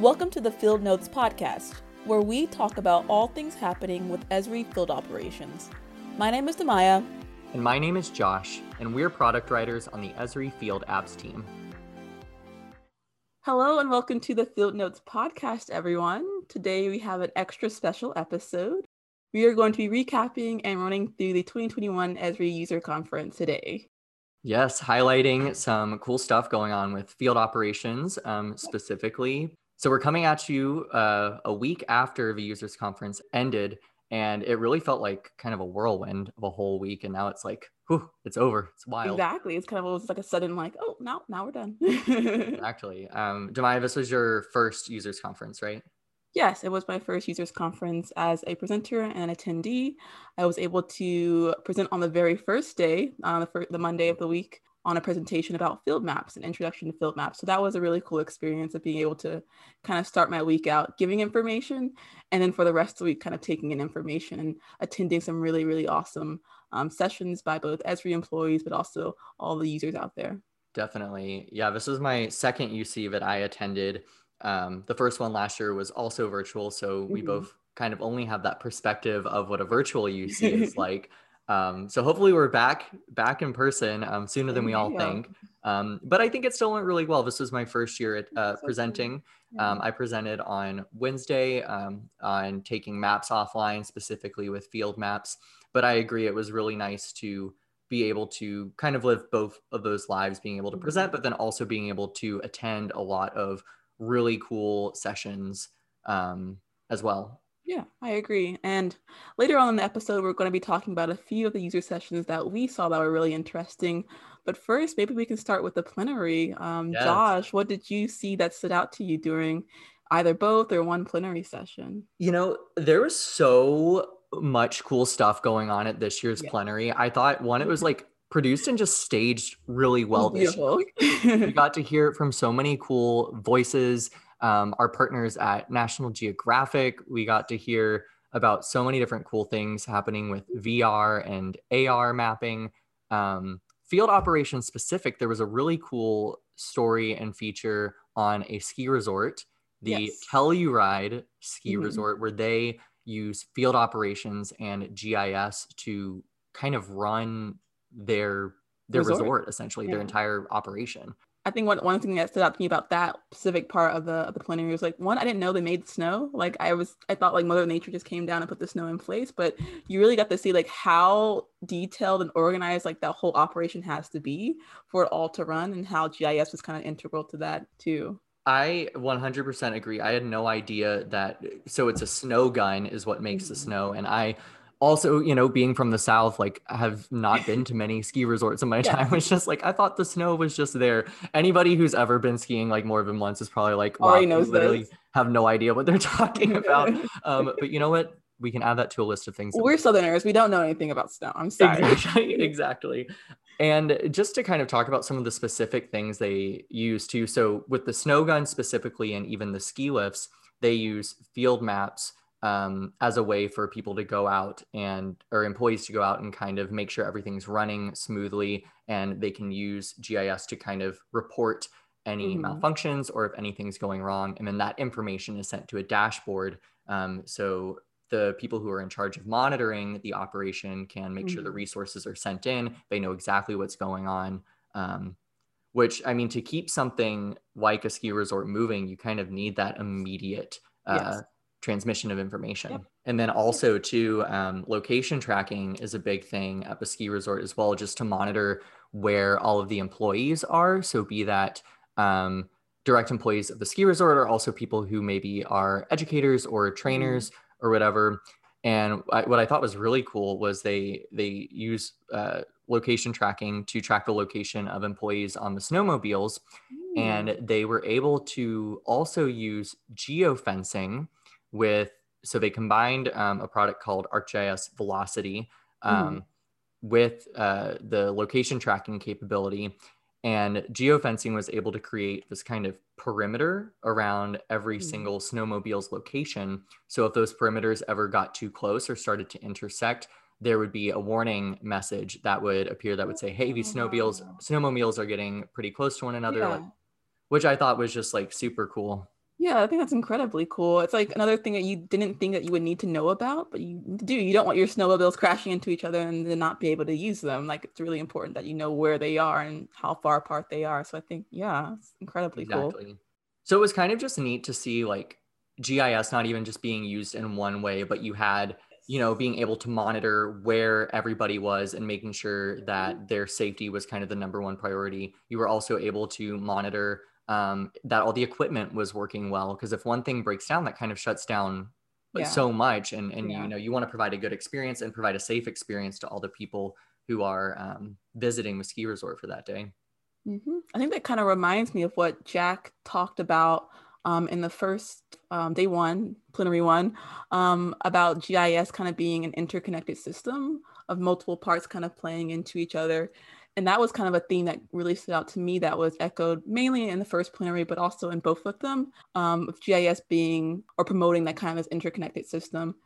Welcome to the Field Notes podcast, where we talk about all things happening with Esri field operations. My name is Demaya. And my name is Josh, and we're product writers on the Esri Field Apps team. Hello, and welcome to the Field Notes podcast, everyone. Today we have an extra special episode. We are going to be recapping and running through the 2021 Esri User Conference today. Yes, highlighting some cool stuff going on with field operations um, specifically. So we're coming at you uh, a week after the users conference ended, and it really felt like kind of a whirlwind of a whole week. And now it's like, whew, it's over. It's wild. Exactly. It's kind of almost like a sudden, like, oh, now, now we're done. exactly. Um, Demaya, this was your first users conference, right? Yes, it was my first users conference as a presenter and attendee. I was able to present on the very first day, on the, first, the Monday of the week, on a presentation about field maps and introduction to field maps. So that was a really cool experience of being able to kind of start my week out giving information, and then for the rest of the week, kind of taking in information and attending some really, really awesome um, sessions by both Esri employees, but also all the users out there. Definitely. Yeah, this was my second UC that I attended. Um, the first one last year was also virtual, so we mm-hmm. both kind of only have that perspective of what a virtual UC is like. Um, so hopefully we're back back in person um, sooner than we all think. Um, but I think it still went really well. This was my first year at uh, presenting. Um, I presented on Wednesday um, on taking maps offline, specifically with field maps. But I agree, it was really nice to be able to kind of live both of those lives, being able to present, mm-hmm. but then also being able to attend a lot of really cool sessions um, as well. Yeah, I agree. And later on in the episode, we're going to be talking about a few of the user sessions that we saw that were really interesting. But first, maybe we can start with the plenary. Um, yes. Josh, what did you see that stood out to you during either both or one plenary session? You know, there was so much cool stuff going on at this year's yeah. plenary. I thought one, it was like produced and just staged really well this year. we got to hear it from so many cool voices. Um, our partners at National Geographic, we got to hear about so many different cool things happening with VR and AR mapping. Um, field operations specific, there was a really cool story and feature on a ski resort, the yes. Telluride ski mm-hmm. resort, where they use field operations and GIS to kind of run their their resort, resort essentially yeah. their entire operation I think one, one thing that stood out to me about that specific part of the of the plenary was like one, I didn't know they made snow. Like I was I thought like Mother Nature just came down and put the snow in place, but you really got to see like how detailed and organized like that whole operation has to be for it all to run and how GIS was kind of integral to that too. I 100% agree. I had no idea that so it's a snow gun is what makes the mm-hmm. snow and I also, you know, being from the South, like have not been to many ski resorts in my yeah. time. It's just like I thought the snow was just there. Anybody who's ever been skiing like more than once is probably like, wow, knows literally this. have no idea what they're talking about. um, but you know what? We can add that to a list of things. We're Southerners. We don't know anything about snow. I'm sorry. Exactly. exactly. And just to kind of talk about some of the specific things they use too. So with the snow gun specifically, and even the ski lifts, they use field maps um, as a way for people to go out and or employees to go out and kind of make sure everything's running smoothly and they can use GIS to kind of report any mm-hmm. malfunctions or if anything's going wrong. And then that information is sent to a dashboard. Um, so the people who are in charge of monitoring the operation can make mm-hmm. sure the mm-hmm. resources are sent in. They know exactly what's going on. Um, which I mean, to keep something like a ski resort moving, you kind of need that immediate uh, yes transmission of information. Yep. And then also to um, location tracking is a big thing at the ski resort as well, just to monitor where all of the employees are. So be that um, direct employees of the ski resort or also people who maybe are educators or trainers mm-hmm. or whatever. And I, what I thought was really cool was they they use uh, location tracking to track the location of employees on the snowmobiles, mm. and they were able to also use geofencing with so they combined um, a product called ArcGIS Velocity um, mm. with uh, the location tracking capability. And geofencing was able to create this kind of perimeter around every mm. single snowmobile's location. So if those perimeters ever got too close or started to intersect, there would be a warning message that would appear that would say, "Hey, these snowmobiles snowmobiles are getting pretty close to one another," yeah. which I thought was just like super cool. Yeah, I think that's incredibly cool. It's like another thing that you didn't think that you would need to know about, but you do. You don't want your snowmobiles crashing into each other and then not be able to use them. Like it's really important that you know where they are and how far apart they are. So I think, yeah, it's incredibly exactly. cool. So it was kind of just neat to see like GIS not even just being used in one way, but you had you know being able to monitor where everybody was and making sure that mm-hmm. their safety was kind of the number one priority you were also able to monitor um, that all the equipment was working well. Because if one thing breaks down, that kind of shuts down yeah. so much. And and yeah. you know you want to provide a good experience and provide a safe experience to all the people who are um, visiting the ski resort for that day. Mm-hmm. I think that kind of reminds me of what Jack talked about um, in the first um, day one, plenary one, um, about GIS kind of being an interconnected system of multiple parts kind of playing into each other. And that was kind of a theme that really stood out to me that was echoed mainly in the first plenary, but also in both of them, um, of GIS being or promoting that kind of this interconnected system.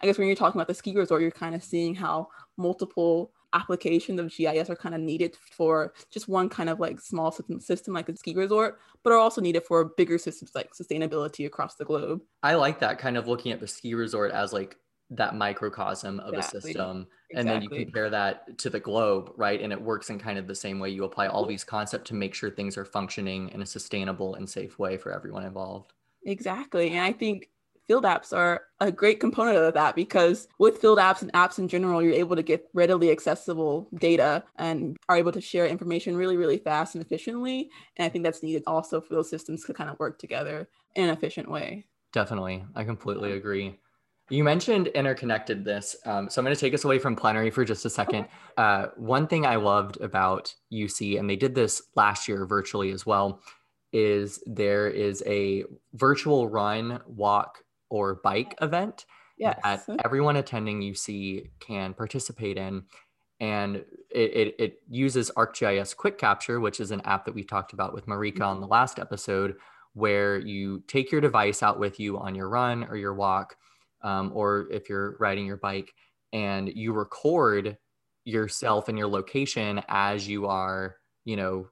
I guess when you're talking about the ski resort, you're kind of seeing how multiple applications of GIS are kind of needed for just one kind of like small system, system like a ski resort, but are also needed for bigger systems like sustainability across the globe. I like that kind of looking at the ski resort as like that microcosm of exactly. a system and then you compare that to the globe right and it works in kind of the same way you apply all these concepts to make sure things are functioning in a sustainable and safe way for everyone involved. Exactly and i think field apps are a great component of that because with field apps and apps in general you're able to get readily accessible data and are able to share information really really fast and efficiently and i think that's needed also for those systems to kind of work together in an efficient way. Definitely i completely agree you mentioned interconnectedness. Um, so I'm going to take us away from plenary for just a second. Uh, one thing I loved about UC, and they did this last year virtually as well, is there is a virtual run, walk, or bike event yes. that everyone attending UC can participate in. And it, it, it, uses ArcGIS Quick Capture, which is an app that we talked about with Marika mm-hmm. on the last episode, where you take your device out with you on your run or your walk um, or if you're riding your bike and you record yourself and your location as you are, you know,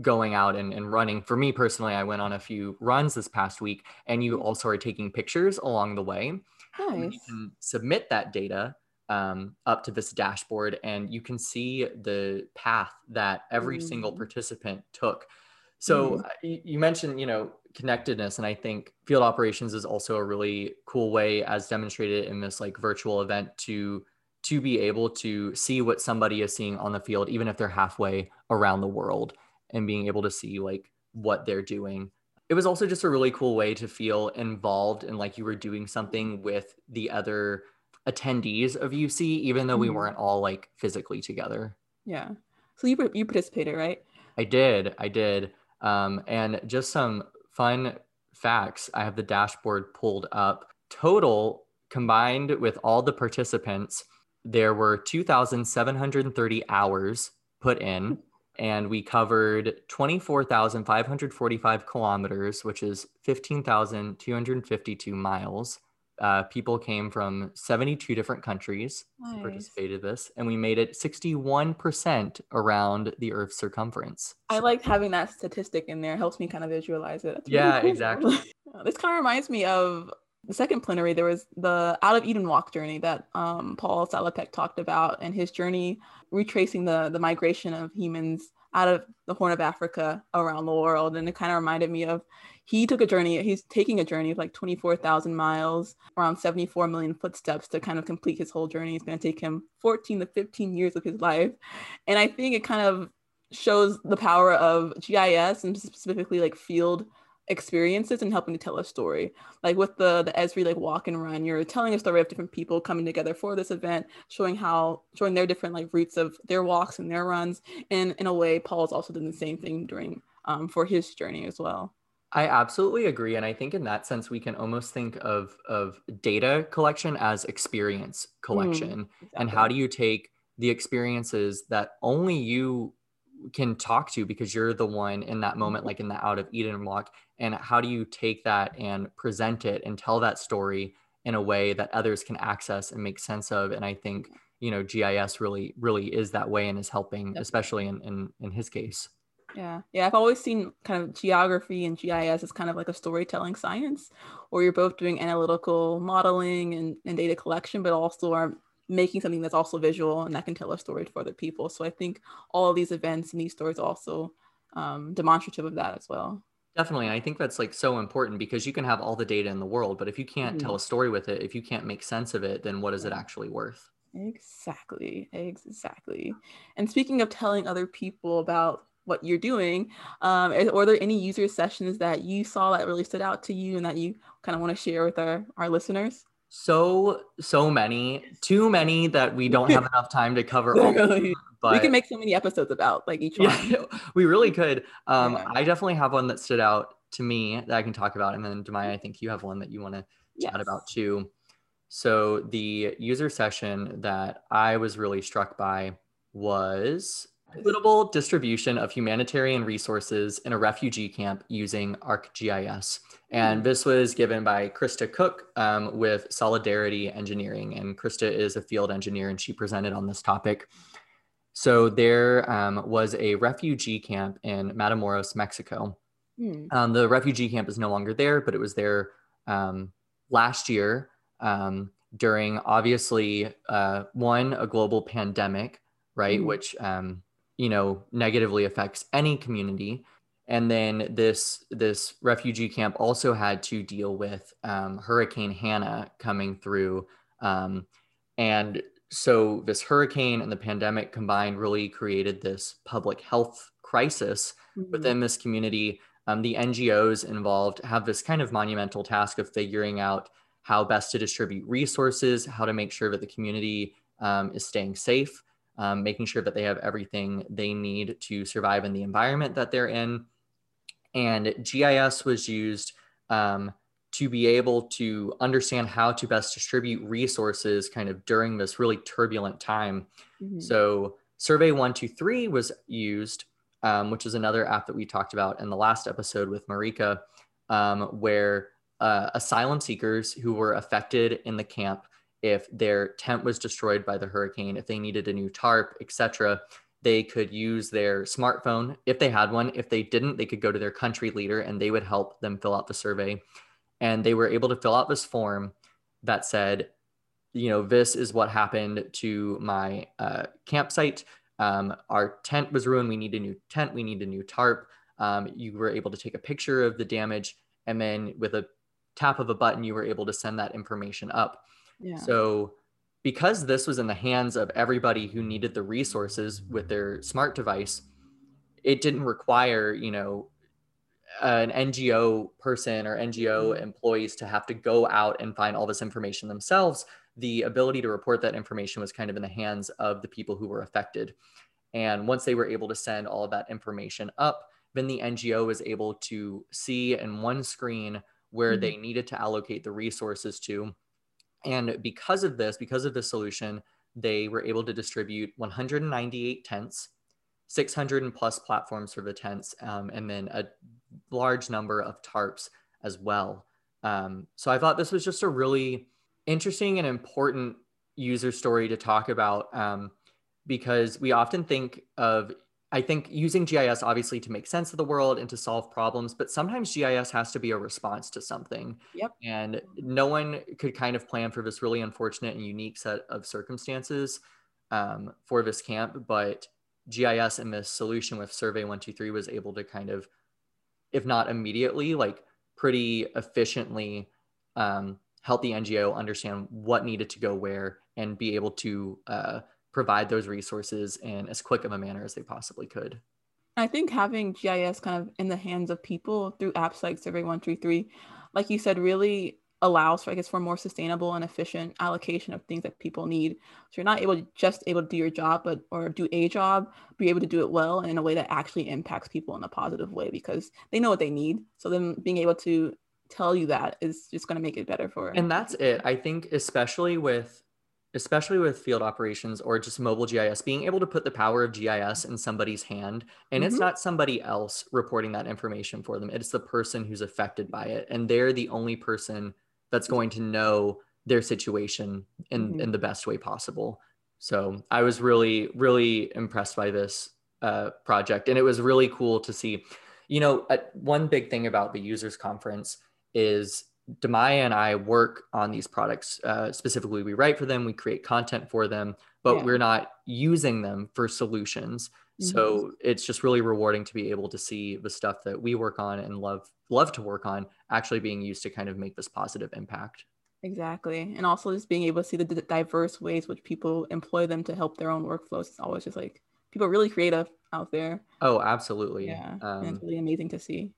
going out and, and running. For me personally, I went on a few runs this past week and you also are taking pictures along the way. Nice. You can submit that data um, up to this dashboard and you can see the path that every mm. single participant took. So mm. you mentioned, you know, connectedness and i think field operations is also a really cool way as demonstrated in this like virtual event to to be able to see what somebody is seeing on the field even if they're halfway around the world and being able to see like what they're doing. It was also just a really cool way to feel involved and like you were doing something with the other attendees of uc even though we mm-hmm. weren't all like physically together. Yeah. So you, you participated right? I did. I did. Um, and just some fun facts. I have the dashboard pulled up. Total combined with all the participants, there were 2,730 hours put in, and we covered 24,545 kilometers, which is 15,252 miles uh, people came from 72 different countries nice. participated this and we made it 61% around the earth's circumference. I like having that statistic in there. It helps me kind of visualize it. That's yeah really cool. exactly. This kind of reminds me of the second plenary. There was the out of eden walk journey that um, paul salopek talked about and his journey retracing the the migration of humans out of the horn of africa around the world. And it kind of reminded me of he took a journey he's taking a journey of like 24,000 miles around 74 million footsteps to kind of complete his whole journey. It's going to take him 14 to 15 years of his life. And i think it kind of shows the power of gis and specifically like field experiences and helping to tell a story like with the the esri like walk and run you're telling a story of different people coming together for this event showing how showing their different like routes of their walks and their runs and in a way paul's also done the same thing during um, for his journey as well I absolutely agree. And I think in that sense, we can almost think of, of data collection as experience collection. Mm, exactly. And how do you take the experiences that only you can talk to because you're the one in that moment, mm-hmm. like in the out of Eden walk, and how do you take that and present it and tell that story in a way that others can access and make sense of? And I think, you know, GIS really, really is that way and is helping, especially in, in, in his case. Yeah. Yeah. I've always seen kind of geography and GIS as kind of like a storytelling science, where you're both doing analytical modeling and, and data collection, but also are making something that's also visual and that can tell a story for other people. So I think all of these events and these stories also um, demonstrative of that as well. Definitely. I think that's like so important because you can have all the data in the world, but if you can't mm-hmm. tell a story with it, if you can't make sense of it, then what is it actually worth? Exactly. Exactly. And speaking of telling other people about what you're doing, um, are there any user sessions that you saw that really stood out to you and that you kind of want to share with our, our listeners? So, so many, too many that we don't have enough time to cover all. But we can make so many episodes about like each one. Yeah, we really could. Um, yeah. I definitely have one that stood out to me that I can talk about. And then Demaya, I think you have one that you want to yes. chat about too. So the user session that I was really struck by was equitable distribution of humanitarian resources in a refugee camp using ArcGIS. And this was given by Krista Cook um, with Solidarity Engineering. And Krista is a field engineer and she presented on this topic. So there um, was a refugee camp in Matamoros, Mexico. Mm. Um, the refugee camp is no longer there, but it was there um, last year um, during obviously uh, one a global pandemic, right, mm. which um, you know negatively affects any community, and then this this refugee camp also had to deal with um, Hurricane Hanna coming through, and so this hurricane and the pandemic combined really created this public health crisis mm-hmm. within this community. Um, the NGOs involved have this kind of monumental task of figuring out how best to distribute resources, how to make sure that the community um, is staying safe, um, making sure that they have everything they need to survive in the environment that they're in. And GIS was used um, to be able to understand how to best distribute resources kind of during this really turbulent time. Mm-hmm. So, Survey 123 was used, um, which is another app that we talked about in the last episode with Marika, um, where uh, asylum seekers who were affected in the camp, if their tent was destroyed by the hurricane, if they needed a new tarp, etc., they could use their smartphone if they had one. If they didn't, they could go to their country leader and they would help them fill out the survey and they were able to fill out this form that said, you know, this is what happened to my uh, campsite. Um, our tent was ruined. We need a new tent. We need a new tarp. Um, you were able to take a picture of the damage, and then with a tap of a button, you were able to send that information up. Yeah. So, because this was in the hands of everybody who needed the resources with their smart device, it didn't require, you know, an NGO person or NGO mm-hmm. employees to have to go out and find all this information themselves, the ability to report that information was kind of in the hands of the people who were affected. And once they were able to send all of that information up, then the NGO was able to see in one screen where mm-hmm. they needed to allocate the resources to. And because of this, because of this solution, they were able to distribute 198 tents 600 and plus platforms for the tents, um, and then a large number of tarps as well. Um, so I thought this was just a really interesting and important user story to talk about um, because we often think of I think using GIS obviously to make sense of the world and to solve problems, but sometimes GIS has to be a response to something. Yep. And no one could kind of plan for this really unfortunate and unique set of circumstances um, for this camp, but GIS and this solution with Survey 123 was able to kind of, if not immediately, like pretty efficiently um, help the NGO understand what needed to go where and be able to uh, provide those resources in as quick of a manner as they possibly could. I think having GIS kind of in the hands of people through apps like Survey 123, like you said, really allows for, I guess, for more sustainable and efficient allocation of things that people need. So you're not able to just able to do your job, but or do a job, be able to do it well and in a way that actually impacts people in a positive way because they know what they need. So then being able to tell you that is just going to make it better for. And that's it. I think especially with especially with field operations or just mobile GIS, being able to put the power of GIS in somebody's hand. And mm-hmm. it's not somebody else reporting that information for them, it's the person who's affected by it. And they're the only person that's going to know their situation in, mm-hmm. in the best way possible. So I was really, really impressed by this uh, project, and it was really cool to see. You know, uh, one big thing about the users conference is Demaya and I work on these products. Uh, specifically, we write for them, we create content for them, but yeah. we're not using them for solutions. Mm-hmm. So it's just really rewarding to be able to see the stuff that we work on and love love to work on actually being used to kind of make this positive impact. Exactly. And also just being able to see the d- diverse ways which people employ them to help their own workflows. It's always just like people are really creative out there. Oh, absolutely. Yeah. Um, it's really amazing to see.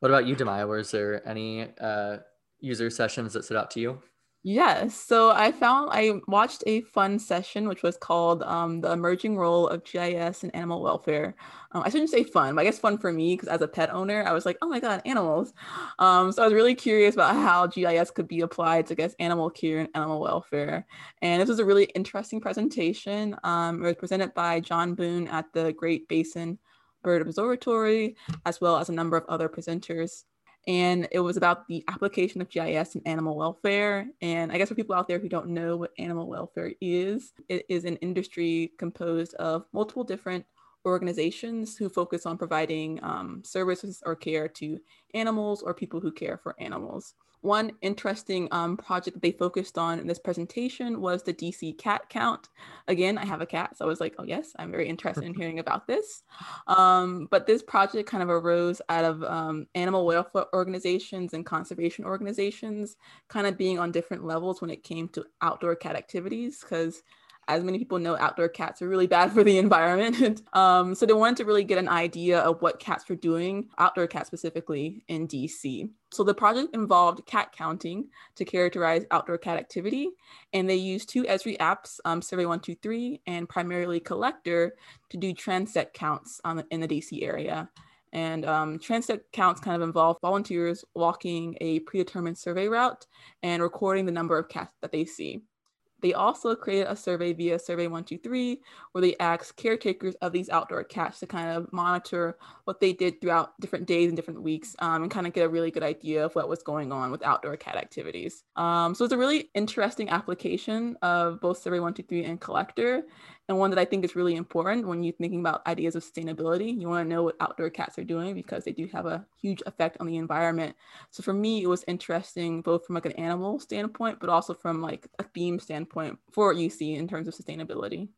What about you, Demaya? Was there any uh, user sessions that stood out to you? Yes. So I found I watched a fun session which was called um, the emerging role of GIS and animal welfare. Um, I shouldn't say fun, but I guess fun for me because as a pet owner, I was like, oh my god, animals. Um, so I was really curious about how GIS could be applied to I guess animal care and animal welfare. And this was a really interesting presentation. Um, it was presented by John Boone at the Great Basin Bird Observatory, as well as a number of other presenters and it was about the application of GIS in animal welfare. And I guess for people out there who don't know what animal welfare is, it is an industry composed of multiple different organizations who focus on providing um, services or care to animals or people who care for animals. One interesting um, project that they focused on in this presentation was the DC cat count. Again, I have a cat, so I was like, oh, yes, I'm very interested in hearing about this. Um, but this project kind of arose out of um, animal welfare organizations and conservation organizations kind of being on different levels when it came to outdoor cat activities, because as many people know, outdoor cats are really bad for the environment. um, so they wanted to really get an idea of what cats were doing, outdoor cats specifically, in DC. So the project involved cat counting to characterize outdoor cat activity, and they used two Esri apps, um, Survey123 and primarily Collector, to do transect counts on, in the DC area. And um, transect counts kind of involve volunteers walking a predetermined survey route and recording the number of cats that they see. They also created a survey via Survey 123 where they asked caretakers of these outdoor cats to kind of monitor what they did throughout different days and different weeks um, and kind of get a really good idea of what was going on with outdoor cat activities. Um, so it's a really interesting application of both Survey 123 and Collector and one that I think is really important when you're thinking about ideas of sustainability. You want to know what outdoor cats are doing because they do have a huge effect on the environment. So for me, it was interesting both from like an animal standpoint, but also from like a theme standpoint for what you see in terms of sustainability.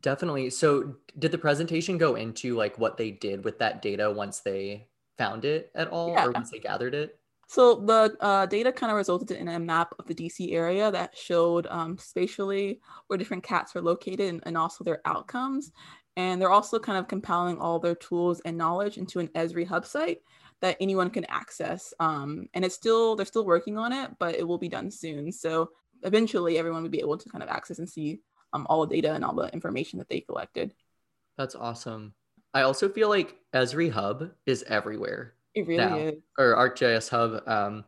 Definitely. So did the presentation go into like what they did with that data once they found it at all yeah. or once they gathered it? So the uh, data kind of resulted in a map of the DC area that showed um, spatially where different cats were located and, and, also their outcomes. And they're also kind of compiling all their tools and knowledge into an Esri hub site that anyone can access. Um, and it's still, they're still working on it, but it will be done soon. So eventually everyone will be able to kind of access and see um, all the data and all the information that they collected. That's awesome. I also feel like Esri Hub is everywhere. It really now, is. Or ArcGIS Hub. Um,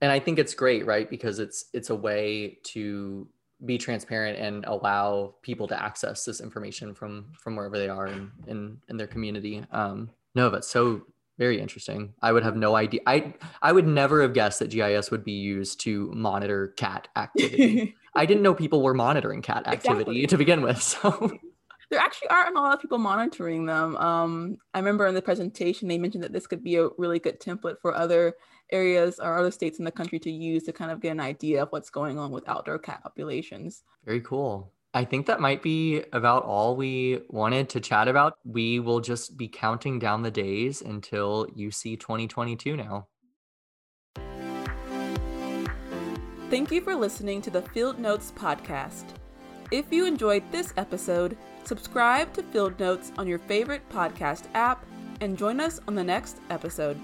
and I think it's great, right? Because it's it's a way to be transparent and allow people to access this information from from wherever they are in in, in their community. Um, no, that's so very interesting. I would have no idea. I I would never have guessed that GIS would be used to monitor cat activity. I didn't know people were monitoring cat activity exactly. to begin with. So there actually aren't a lot of people monitoring them. Um, I remember in the presentation they mentioned that this could be a really good template for other areas or other states in the country to use to kind of get an idea of what's going on with outdoor cat populations. Very cool. I think that might be about all we wanted to chat about. We will just be counting down the days until UC 2022 now. Thank you for listening to the Field Notes podcast. If you enjoyed this episode, subscribe to Field Notes on your favorite podcast app and join us on the next episode.